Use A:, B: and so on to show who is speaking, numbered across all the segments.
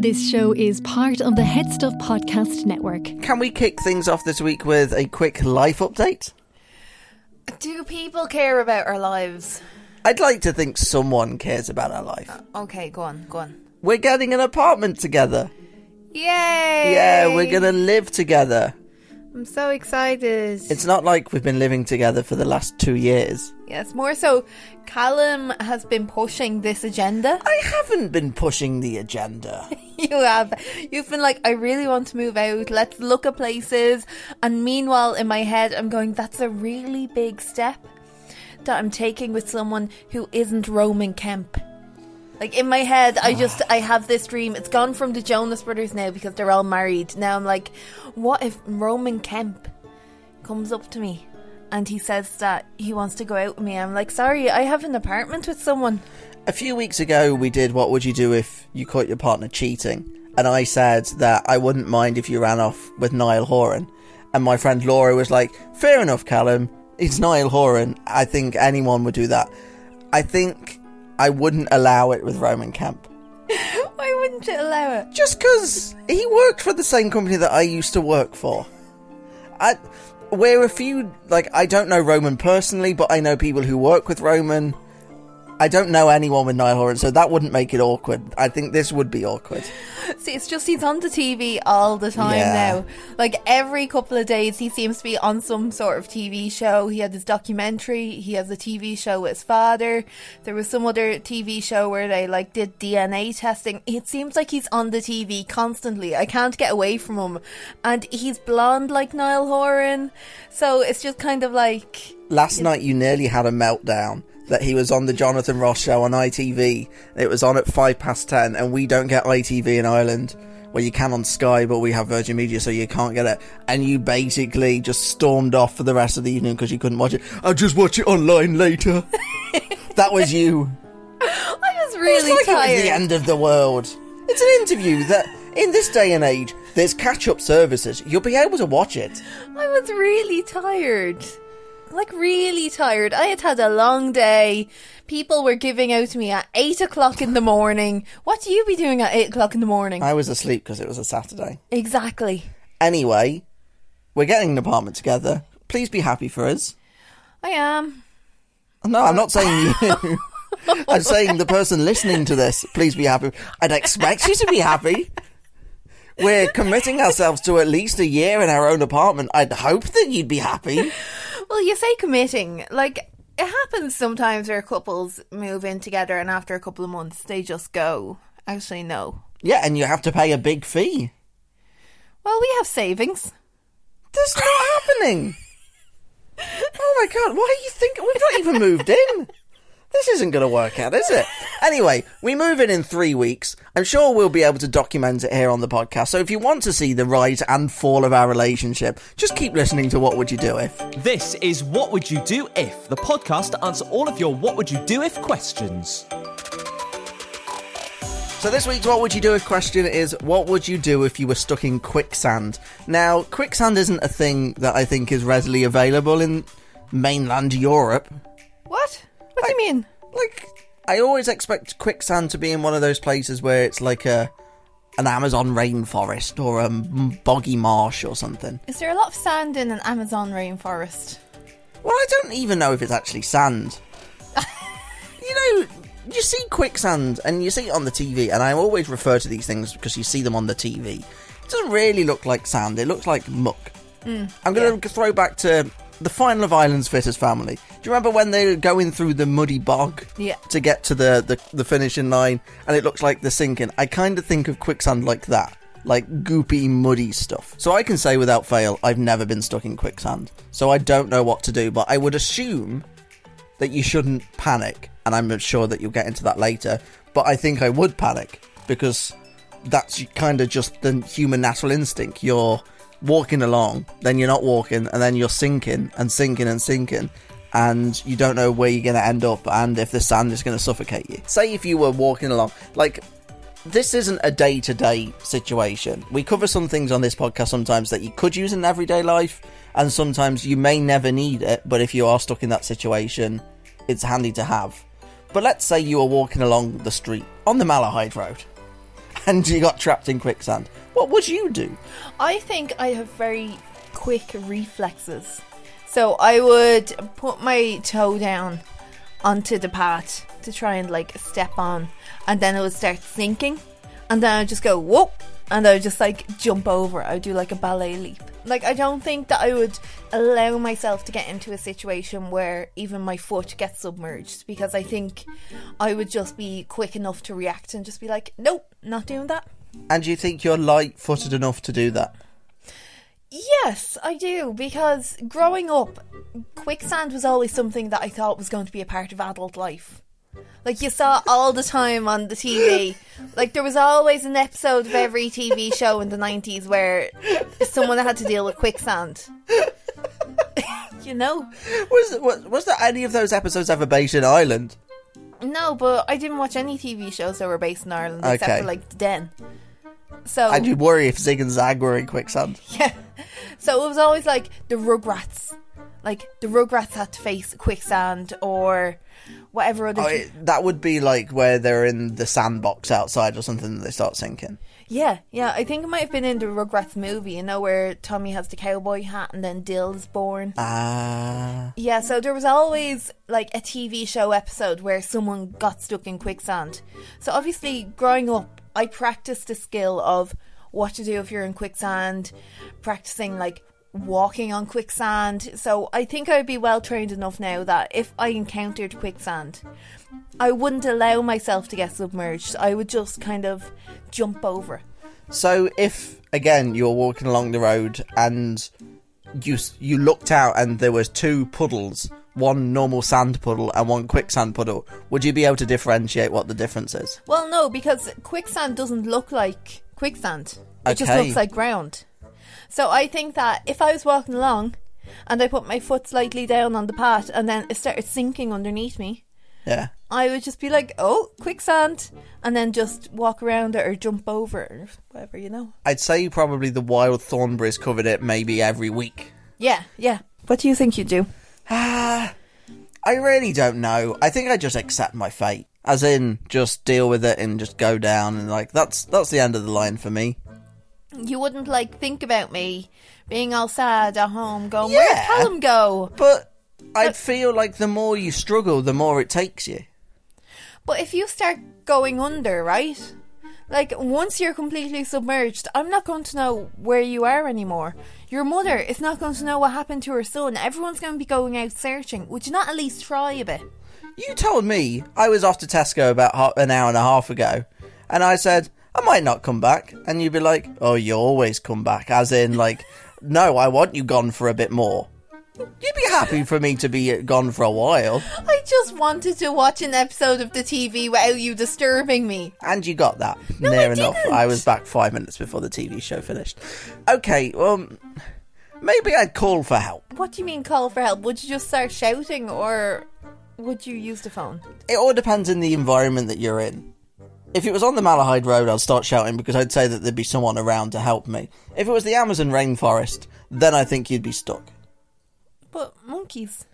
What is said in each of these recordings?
A: This show is part of the HeadStuff Podcast Network.
B: Can we kick things off this week with a quick life update?
C: Do people care about our lives?
B: I'd like to think someone cares about our life.
C: Uh, okay, go on, go on.
B: We're getting an apartment together.
C: Yay!
B: Yeah, we're gonna live together.
C: I'm so excited.
B: It's not like we've been living together for the last two years.
C: yes, more so. Callum has been pushing this agenda.
B: I haven't been pushing the agenda.
C: you have. You've been like, I really want to move out. Let's look at places. And meanwhile, in my head, I'm going, that's a really big step that I'm taking with someone who isn't Roman Kemp. Like in my head, I just I have this dream. It's gone from the Jonas Brothers now because they're all married. Now I'm like, what if Roman Kemp comes up to me and he says that he wants to go out with me? I'm like, sorry, I have an apartment with someone.
B: A few weeks ago, we did What Would You Do If You Caught Your Partner Cheating? And I said that I wouldn't mind if you ran off with Niall Horan. And my friend Laura was like, Fair enough, Callum. It's Niall Horan. I think anyone would do that. I think I wouldn't allow it with Roman Kemp.
C: Why wouldn't you allow it?
B: Just because he worked for the same company that I used to work for. I, we're a few, like, I don't know Roman personally, but I know people who work with Roman. I don't know anyone with Niall Horan, so that wouldn't make it awkward. I think this would be awkward.
C: See, it's just he's on the TV all the time
B: Yeah.
C: now. Like every couple of days, he seems to be on some sort of TV show. He had his documentary. He has a TV show with his father. There was some other TV show where they like did DNA testing. It seems like he's on the TV constantly. I can't get away from him, and he's blonde like Niall Horan. So it's just kind of like
B: Last night you nearly had a meltdown that he was on the Jonathan Ross show on ITV. It was on at five past ten, and we don't get ITV in Ireland. Well, you can on Sky, but we have Virgin Media, so you can't get it. And you basically just stormed off for the rest of the evening because you couldn't watch it. I'll just watch it online later. that was you.
C: I was
B: It
C: really
B: was like it was the end of the world. It's an interview that, in this day and age, there's catch-up services. You'll be able to watch it.
C: I was really tired. Like, really tired. I had had a long day. People were giving out to me at 8 o'clock in the morning. What do you be doing at 8 o'clock in the morning?
B: I was asleep because it was a Saturday.
C: exactly.
B: Anyway, we're getting an apartment together. Please be happy for us.
C: I am.
B: No, I'm not saying you. I'm saying the person listening to this, please be happy. I'd expect you to be happy. We're committing ourselves to at least a year in our own apartment. I'd hope that you'd be happy.
C: Well, you say committing. Like, it happens sometimes where couples move in together and after a couple of months they just go. Actually, no.
B: Yeah, and you have to pay a big fee.
C: Well, we have savings.
B: That's not happening. Oh my god, why are you thinking? We've not even moved in. This isn't going to work out, is it? Anyway, we move in in three weeks. I'm sure we'll be able to document it here on the podcast. So if you want to see the rise and fall of our relationship, just keep listening to What Would You Do If?
D: This is What Would You Do If, the podcast to answer all of your What Would You Do If questions.
B: So this week's What Would You Do If question is What would you do if you were stuck in quicksand? Now, quicksand isn't a thing that I think is readily available in mainland Europe.
C: What? Do you mean?
B: like I always expect quicksand to be in one of those places where it's like a an Amazon rainforest or a boggy marsh or something.
C: Is there a lot of sand in an Amazon rainforest?
B: Well, I don't even know if it's actually sand. you know, you see quicksand and you see it on the TV, and I always refer to these things because you see them on the TV. It doesn't really look like sand; it looks like muck. Mm, I'm going to throw back to the final of Ireland's Fittest Family. Do you remember when they were going through the muddy bog
C: Yeah.
B: to get to the, the, the finishing line and it looks like they're sinking? I kind of think of quicksand like that. Like goopy, muddy stuff. So I can say without fail, I've never been stuck in quicksand. So I don't know what to do, but I would assume that you shouldn't panic. And I'm sure that you'll get into that later. But I think I would panic because that's kind of just the human natural instinct. You're walking along, then you're not walking, and then you're sinking and sinking and sinking, and you don't know where you're going to end up and if the sand is going to suffocate you. Say if you were walking along, like this isn't a day to day situation. We cover some things on this podcast sometimes that you could use in everyday life, and sometimes you may never need it, but if you are stuck in that situation, it's handy to have. But let's say you are walking along the street on the Malahide Road, and you got trapped in quicksand, what would you do?
C: I think I have very quick reflexes. So I would put my toe down onto the path to try and like step on, and then it would start sinking, and then I'd just go whoop, and I would just like jump over. I would do like a ballet leap. Like I don't think that I would allow myself to get into a situation where even my foot gets submerged because I think I would just be quick enough to react and just be like, nope, not doing that.
B: And do you think you're light footed enough to do that?
C: Yes, I do, because growing up, quicksand was always something that I thought was going to be a part of adult life. Like you saw all the time on the TV. Like there was always an episode of every TV show in the 90s where someone had to deal with quicksand. you know?
B: Was, was was there any of those episodes ever based in Ireland?
C: No, but I didn't watch any TV shows that were based in Ireland except
B: Okay.
C: for like The Den. So
B: And you'd worry if Zig and Zag were in quicksand.
C: Yeah. So it was always like the Rugrats. Like the Rugrats had to face quicksand or whatever other.
B: Oh, it, that would be like where they're in the sandbox outside or something and they start sinking.
C: yeah, yeah. I think it might have been in the Rugrats movie, you know, where Tommy has the cowboy hat and then Dill's born.
B: Ah.
C: Yeah, so there was always like a TV show episode where someone got stuck in quicksand. So obviously, growing up, I practiced the skill of what to do if you're in quicksand, practicing like walking on quicksand. So I think I'd be well trained enough now that if I encountered quicksand, I wouldn't allow myself to get submerged. I would just kind of jump over.
B: So if again you're walking along the road and you you looked out and there was two puddles, one normal sand puddle and one quicksand puddle, would you be able to differentiate what the difference is?
C: Well, no, because quicksand doesn't look like quicksand. It just looks like ground. So I think that if I was walking along and I put my foot slightly down on the path and then it started sinking underneath me,
B: Yeah.
C: I would just be like, "Oh, quicksand," and then just walk around it or jump over it or whatever, you know.
B: I'd say probably the Wild Thornberrys covered it maybe every week.
C: Yeah, yeah. What do you think you'd do?
B: Ah, I really don't know. I think I just accept my fate. As in, just deal with it and just go down and like that's that's the end of the line for me.
C: You wouldn't like think about me being all sad at home, going,
B: Yeah.
C: "Where'd Callum go?"
B: But I feel like the more you struggle, the more it takes you.
C: But if you start going under, right? Like once you're completely submerged, I'm not going to know where you are anymore. Your mother is not going to know what happened to her son. Everyone's going to be going out searching. Would you not at least try a bit?
B: You told me I was off to Tesco about ha- an hour and a half ago, and I said I might not come back, and you'd be like, "Oh, you always come back," as in like, "No, I want you gone for a bit more." You'd be happy for me to be gone for a while,
C: I just wanted to watch an episode of the TV without you disturbing me.
B: and you got that
C: No,
B: near
C: I
B: enough.
C: didn't.
B: I was back five minutes before the TV show finished. Okay, well, maybe I'd call for help.
C: What do you mean call for help? Would you just start shouting or would you use the phone?
B: It all depends on the environment that you're in. If it was on the Malahide Road, I'd start shouting because I'd say that there'd be someone around to help me. If it was the Amazon rainforest, then I think you'd be stuck.
C: But monkeys.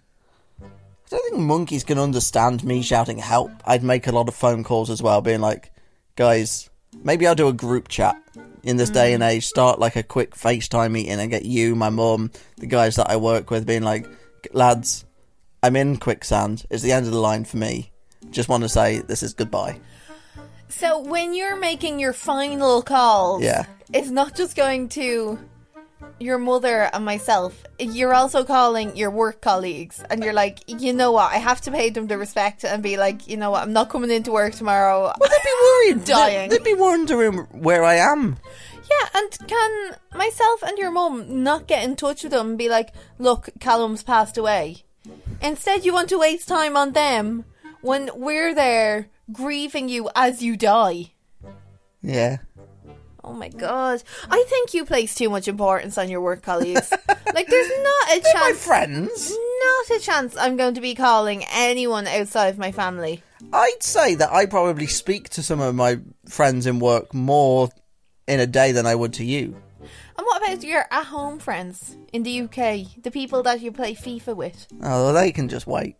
B: I don't think monkeys can understand me shouting help. I'd make a lot of phone calls as well, being like, guys, maybe I'll do a group chat in this day and mm. age. Start like a quick FaceTime meeting and get you, my mum, the guys that I work with, being like, lads, I'm in quicksand. It's the end of the line for me. Just want to say this is goodbye.
C: So when you're making your final calls,
B: Yeah.
C: it's not just going to your mother and myself. You're also calling your work colleagues, and you're like, you know what? I have to pay them the respect and be like, you know what? I'm not coming into work tomorrow.
B: Well, they'd be worried.
C: Dying.
B: They'd, they'd be wondering where I am.
C: Yeah, and can myself and your mum not get in touch with them and be like, look, Callum's passed away? Instead, you want to waste time on them when we're there grieving you as you die.
B: Yeah.
C: Oh my god. I think you place too much importance on your work colleagues. like, there's not a
B: They're my
C: chance.
B: friends.
C: Not a chance I'm going to be calling anyone outside of my family.
B: I'd say that I probably speak to some of my friends in work more in a day than I would to you.
C: And what about your at home friends in the UK? The people that you play FIFA with?
B: Oh, they can just wait.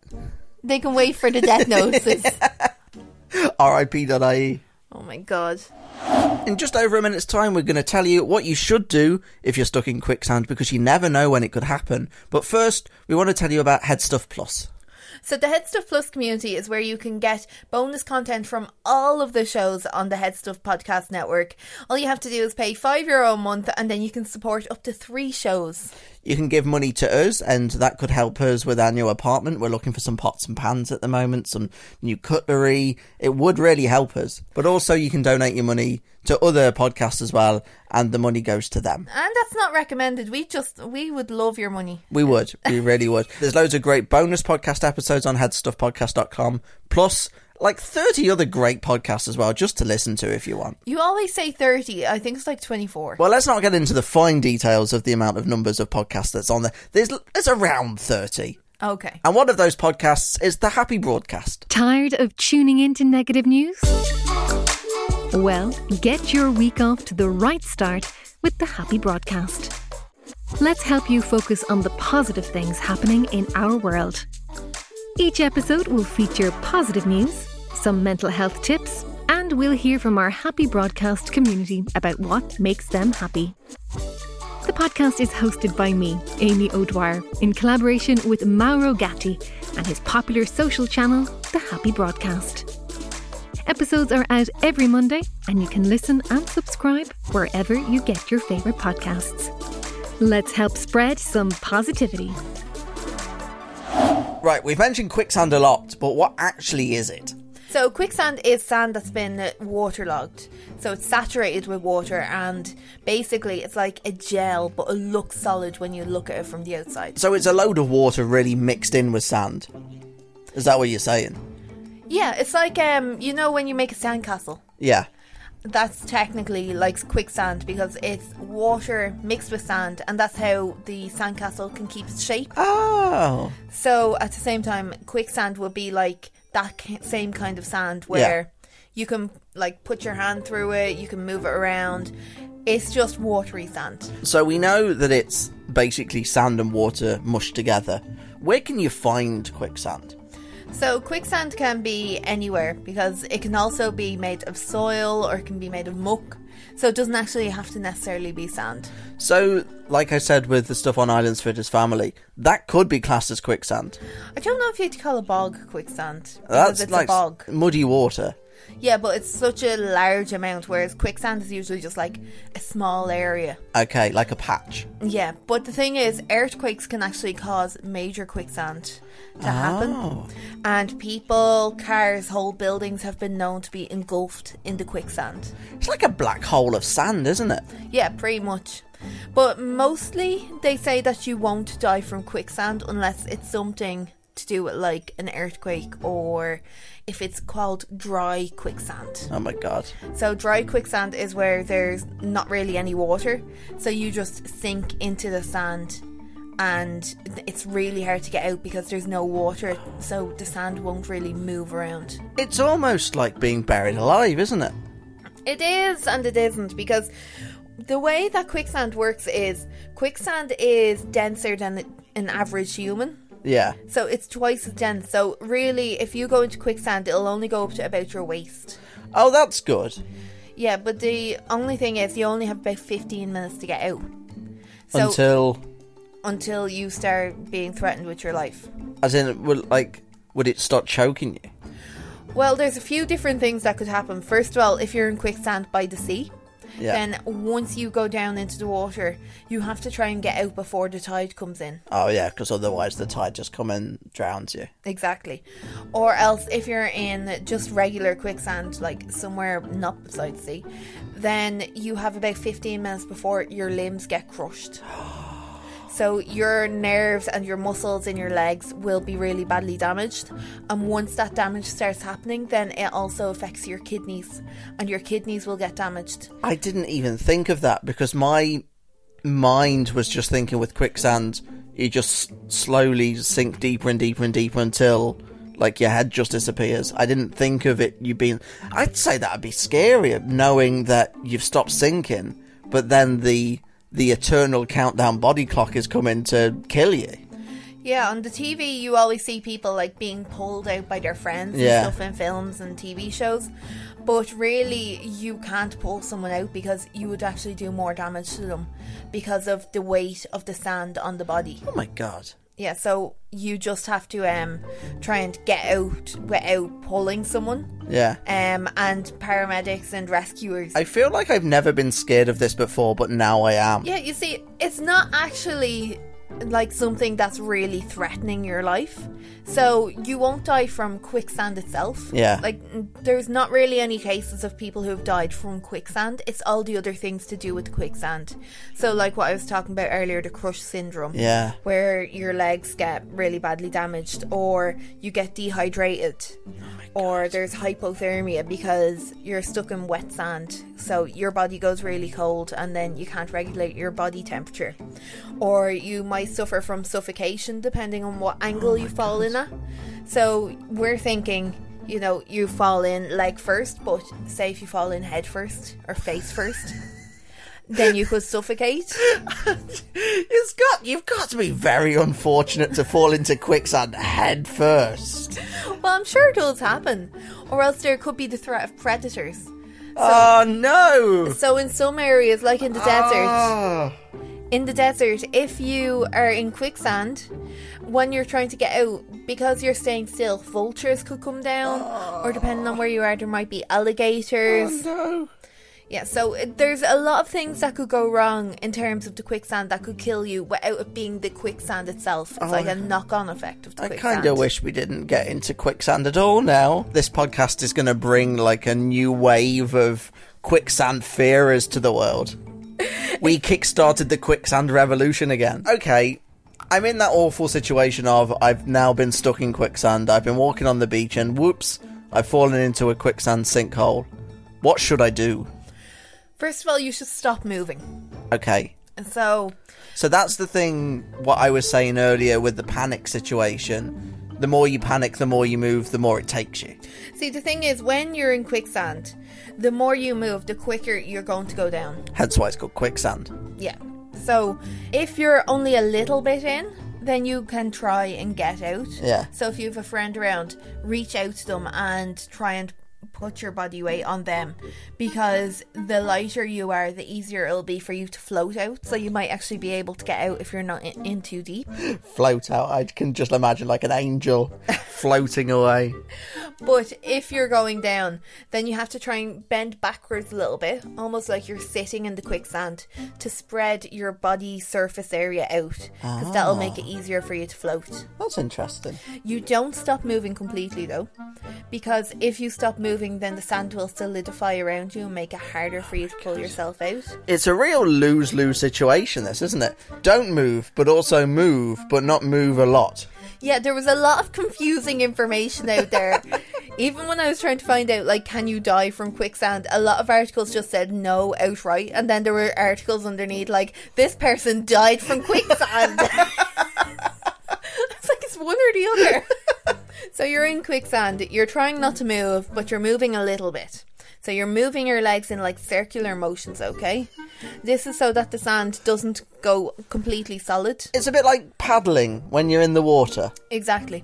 C: They can wait for the death notices.
B: RIP.ie.
C: Oh my god.
B: In just over a minute's time, we're going to tell you what you should do if you're stuck in quicksand because you never know when it could happen. But first, we want to tell you about HeadStuff Plus.
C: So the HeadStuff Plus community is where you can get bonus content from all of the shows on the HeadStuff Podcast Network. All you have to do is pay five euro a month, and then you can support up to three shows.
B: You can give money to us, and that could help us with our new apartment. We're looking for some pots and pans at the moment, some new cutlery. It would really help us. But also, you can donate your money to other podcasts as well, and the money goes to them.
C: And that's not recommended. We just we would love your money.
B: We would. We really would. There's loads of great bonus podcast episodes on headstuffpodcast.com, plus like 30 other great podcasts as well, just to listen to if you want.
C: You always say thirty. I think it's like twenty four.
B: Well, let's not get into the fine details of the amount of numbers of podcasts that's on there. There's, there's around 30.
C: Okay.
B: And one of those podcasts is The Happy Broadcast.
A: Tired of tuning into negative news? Well, get your week off to the right start with the Happy Broadcast. Let's help you focus on the positive things happening in our world. Each episode will feature positive news, some mental health tips, and we'll hear from our Happy Broadcast community about what makes them happy. The podcast is hosted by me, Amy O'Dwyer, in collaboration with Mauro Gatti and his popular social channel, The Happy Broadcast. Episodes are out every Monday, and you can listen and subscribe wherever you get your favourite podcasts. Let's help spread some positivity.
B: Right, we've mentioned quicksand a lot, but what actually is it?
C: So quicksand is sand that's been waterlogged. So it's saturated with water and basically it's like a gel but it looks solid when you look at it from the outside.
B: So it's a load of water really mixed in with sand. Is that what you're saying?
C: Yeah, it's like um you know when you make a sandcastle.
B: Yeah.
C: That's technically like quicksand because it's water mixed with sand and that's how the sandcastle can keep its shape.
B: Oh.
C: So at the same time, quicksand would be like that same kind of sand where you can like put your hand through it, you can move it around. It's just watery sand.
B: So we know that it's basically sand and water mushed together. Where can you find quicksand?
C: So quicksand can be anywhere because it can also be made of soil or it can be made of muck. So it doesn't actually have to necessarily be sand.
B: So, like I said with the stuff on Ireland's Fittest Family, that could be classed as quicksand.
C: I don't know if you'd call a bog quicksand
B: That's
C: it's
B: like
C: a bog.
B: muddy water.
C: Yeah, but it's such a large amount, whereas quicksand is usually just like a small area.
B: Okay, like a patch.
C: Yeah, but the thing is, earthquakes can actually cause major quicksand to happen.
B: Oh.
C: And people, cars, whole buildings have been known to be engulfed in the quicksand.
B: It's like a black hole of sand, isn't it?
C: Yeah, pretty much. But mostly they say that you won't die from quicksand unless it's something to do with like an earthquake or if it's called dry quicksand.
B: Oh my god.
C: So dry quicksand is where there's not really any water, so you just sink into the sand and it's really hard to get out because there's no water, so the sand won't really move around.
B: It's almost like being buried alive, isn't it?
C: It is and it isn't because the way that quicksand works is quicksand is denser than an average human.
B: Yeah.
C: So it's twice as dense. So really if you go into quicksand it'll only go up to about your waist.
B: Oh, that's good.
C: Yeah, but the only thing is you only have about 15 minutes to get out. So
B: Until,
C: until you start being threatened with your life.
B: as in, would, like, would it start choking you?
C: Well, there's a few different things that could happen. First of all, if you're in quicksand by the sea,
B: Yeah.
C: then once you go down into the water, you have to try and get out before the tide comes in.
B: Oh yeah, because otherwise the tide just come and drowns you.
C: Exactly. Or else, if you're in just regular quicksand, like somewhere not beside sea, then you have about 15 minutes before your limbs get crushed. Oh, So your nerves and your muscles in your legs will be really badly damaged. And once that damage starts happening, then it also affects your kidneys, and your kidneys will get damaged.
B: I didn't even think of that because my mind was just thinking with quicksand, you just slowly sink deeper and deeper and deeper until like your head just disappears. I didn't think of it you being. I'd say that'd be scarier knowing that you've stopped sinking, but then the the eternal countdown body clock is coming to kill you.
C: Yeah, on the TV, you always see people like being pulled out by their friends
B: Yeah.
C: and stuff in films and TV shows. But really, you can't pull someone out because you would actually do more damage to them because of the weight of the sand on the body.
B: Oh my god.
C: Yeah, so you just have to um try and get out without pulling someone.
B: Yeah.
C: Um, and paramedics and rescuers.
B: I feel like I've never been scared of this before, but now I am.
C: Yeah, you see, it's not actually like something that's really threatening your life. So you won't die from quicksand itself.
B: Yeah.
C: Like there's not really any cases of people who've died from quicksand. It's all the other things to do with quicksand. So like what I was talking about earlier, the crush syndrome.
B: Yeah.
C: Where your legs get really badly damaged or you get dehydrated. Oh or there's hypothermia because you're stuck in wet sand. So your body goes really cold and then you can't regulate your body temperature. Or you might suffer from suffocation depending on what angle you fall in at. So we're thinking, you know, you fall in leg first, but say if you fall in head first or face first, then you could suffocate.
B: It's got you've got to be very unfortunate to fall into quicksand head first.
C: Well, I'm sure it does happen. Or else there could be the threat of predators.
B: oh no!
C: So in some areas, like in the desert,
B: Ah.
C: In the desert, if you are in quicksand, when you're trying to get out, because you're staying still, vultures could come down, or depending on where you are, there might be alligators.
B: Oh, no.
C: Yeah, so uh, there's a lot of things that could go wrong in terms of the quicksand that could kill you without it being the quicksand itself. It's like a oh. knock-on effect of the
B: I
C: quicksand.
B: kind of wish we didn't get into quicksand at all now. This podcast is going to bring like a new wave of quicksand fearers to the world. We kickstarted the quicksand revolution again. Okay, I'm in that awful situation of I've now been stuck in quicksand. I've been walking on the beach and whoops, I've fallen into a quicksand sinkhole. What should I do?
C: First of all, you should stop moving.
B: Okay,
C: So
B: So that's the thing, what I was saying earlier with the panic situation. The more you panic, the more you move, the more it takes you.
C: See, the thing is, when you're in quicksand, the more you move, the quicker you're going to go down.
B: Hence why it's called quicksand.
C: Yeah. So, if you're only a little bit in, then you can try and get out.
B: Yeah.
C: So, if you have a friend around, reach out to them and try and put your body weight on them because the lighter you are, the easier it'll be for you to float out. So, you might actually be able to get out if you're not in, in too deep.
B: Float out. I can just imagine like an angel floating away.
C: But if you're going down, then you have to try and bend backwards a little bit, almost like you're sitting in the quicksand, to spread your body surface area out, because that'll make it ah. easier for you to float.
B: That's interesting.
C: You don't stop moving completely though, because if you stop moving, then the sand will solidify around you and make it harder for you to pull yourself out.
B: It's a real lose lose situation, this, isn't it? Don't move, but also move, but not move a lot.
C: Yeah, there was a lot of confusing information out there. Even when I was trying to find out, like, can you die from quicksand? A lot of articles just said no outright, and then there were articles underneath like, this person died from quicksand. it's like it's one or the other. So you're in quicksand. You're trying not to move, but you're moving a little bit. So you're moving your legs in like circular motions, okay? This is so that the sand doesn't go completely solid.
B: It's a bit like paddling when you're in the water.
C: Exactly.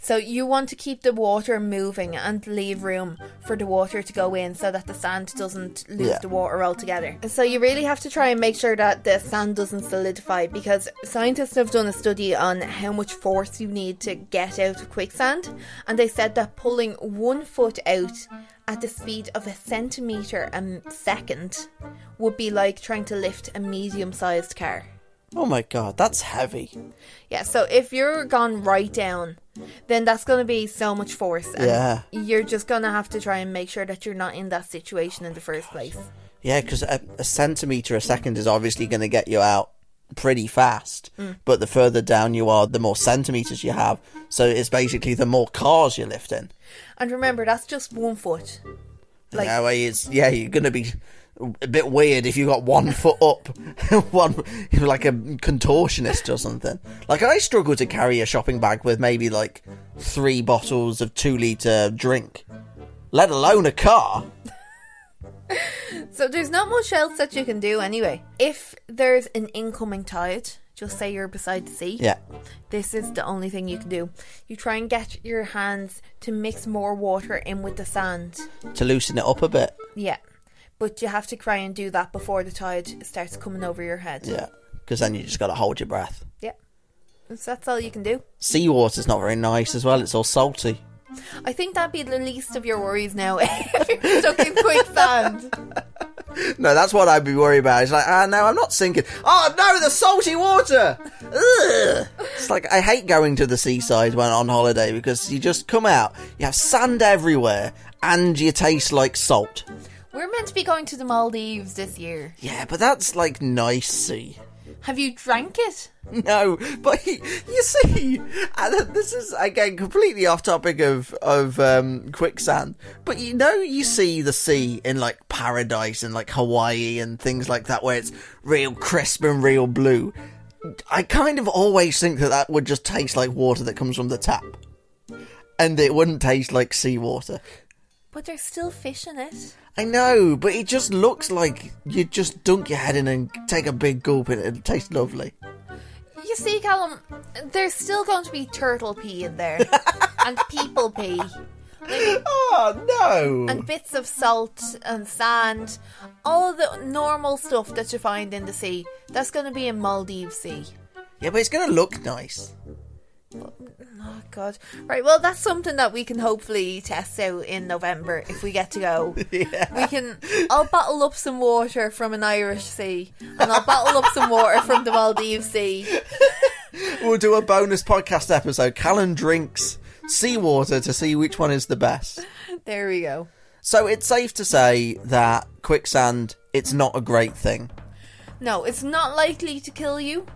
C: So you want to keep the water moving and leave room for the water to go in so that the sand doesn't lose
B: Yeah.
C: the water altogether. So you really have to try and make sure that the sand doesn't solidify because scientists have done a study on how much force you need to get out of quicksand and they said that pulling one foot out at the speed of a centimetre a second would be like trying to lift a medium sized car.
B: Oh my god, that's heavy.
C: Yeah, so if you're gone right down, then that's going to be so much force. And
B: Yeah.
C: You're just going to have to try and make sure that you're not in that situation in the first place.
B: Yeah, because a, a centimetre a second is obviously going to get you out pretty fast. Mm. But the further down you are, the more centimetres you have. So it's basically the more cars you're lifting.
C: And remember, that's just one foot. Like,
B: yeah, well, it's, yeah, you're going to be a bit weird if you got one foot up, one like a contortionist or something. Like I struggle to carry a shopping bag with maybe like three bottles of two liter drink, let alone a car.
C: so there's not much else that you can do anyway. If there's an incoming tide, just say you're beside the sea.
B: Yeah.
C: This is the only thing you can do. You try and get your hands to mix more water in with the sand.
B: To loosen it up a bit.
C: Yeah. But you have to try and do that before the tide starts coming over your head.
B: Yeah. Because then you just got to hold your breath.
C: Yeah. So that's all you can do.
B: Seawater's not very nice as well. It's all salty.
C: I think that'd be the least of your worries now if you're stuck in quicksand.
B: No, that's what I'd be worried about. It's like, ah, no, I'm not sinking. Oh, no, the salty water! Ugh. It's like, I hate going to the seaside when on holiday because you just come out, you have sand everywhere, and you taste like salt.
C: We're meant to be going to the Maldives this year.
B: Yeah, but that's like nice sea.
C: Have you drank it?
B: No, but you, you see, and this is again completely off topic of of um, quicksand. But you know, you see the sea in like paradise and like Hawaii and things like that, where it's real crisp and real blue. I kind of always think that that would just taste like water that comes from the tap, and it wouldn't taste like seawater.
C: But there's still fish in it.
B: I know, but it just looks like you just dunk your head in and take a big gulp and it tastes lovely.
C: You see, Callum, there's still going to be turtle pee in there. and people pee. Like,
B: Oh no!
C: and bits of salt and sand. All the normal stuff that you find in the sea. That's going to be in Maldives Sea.
B: Yeah, but it's gonna look nice.
C: Oh, God. Right, well, that's something that we can hopefully test out in November if we get to go.
B: Yeah.
C: We can. I'll bottle up some water from an Irish sea, and I'll bottle up some water from the Maldives Sea.
B: We'll do a bonus podcast episode. Callum drinks seawater to see which one is the best.
C: There we go.
B: So it's safe to say that quicksand, it's not a great thing.
C: No, it's not likely to kill you.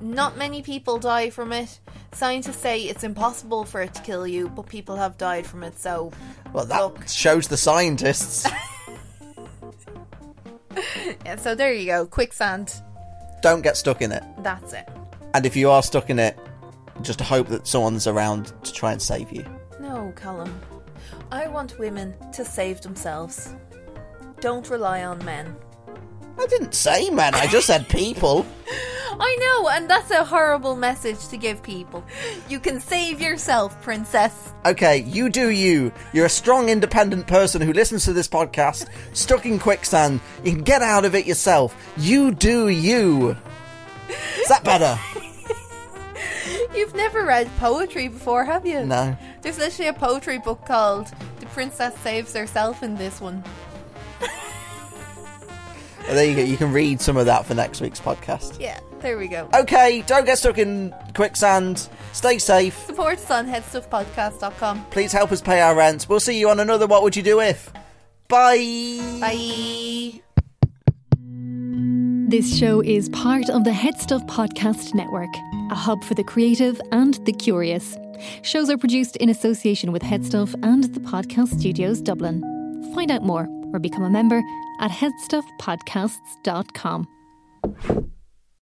C: Not many people die from it. Scientists say it's impossible for it to kill you, but people have died from it, so
B: Well, that
C: Look.
B: shows the scientists.
C: yeah, so there you go. Quicksand.
B: Don't get stuck in it.
C: That's it.
B: And if you are stuck in it, just hope that someone's around to try and save you.
C: No, Callum. I want women to save themselves. Don't rely on men.
B: I didn't say men, I just said people.
C: I know, and that's a horrible message to give people. You can save yourself, princess.
B: Okay, you do you. You're a strong, independent person who listens to this podcast, stuck in quicksand. You can get out of it yourself. You do you. Is that better?
C: You've never read poetry before, have you?
B: No.
C: There's literally a poetry book called The Princess Saves Herself in this one.
B: There you go. You can read some of that for next week's podcast.
C: Yeah, there we go.
B: Okay, don't get stuck in quicksand. Stay safe.
C: Support us on headstuffpodcast.com.
B: Please help us pay our rent. We'll see you on another What Would You Do If? Bye.
C: Bye.
A: This show is part of the HeadStuff Podcast Network, a hub for the creative and the curious. Shows are produced in association with HeadStuff and the Podcast Studios Dublin. Find out more or become a member at headstuffpodcasts.com.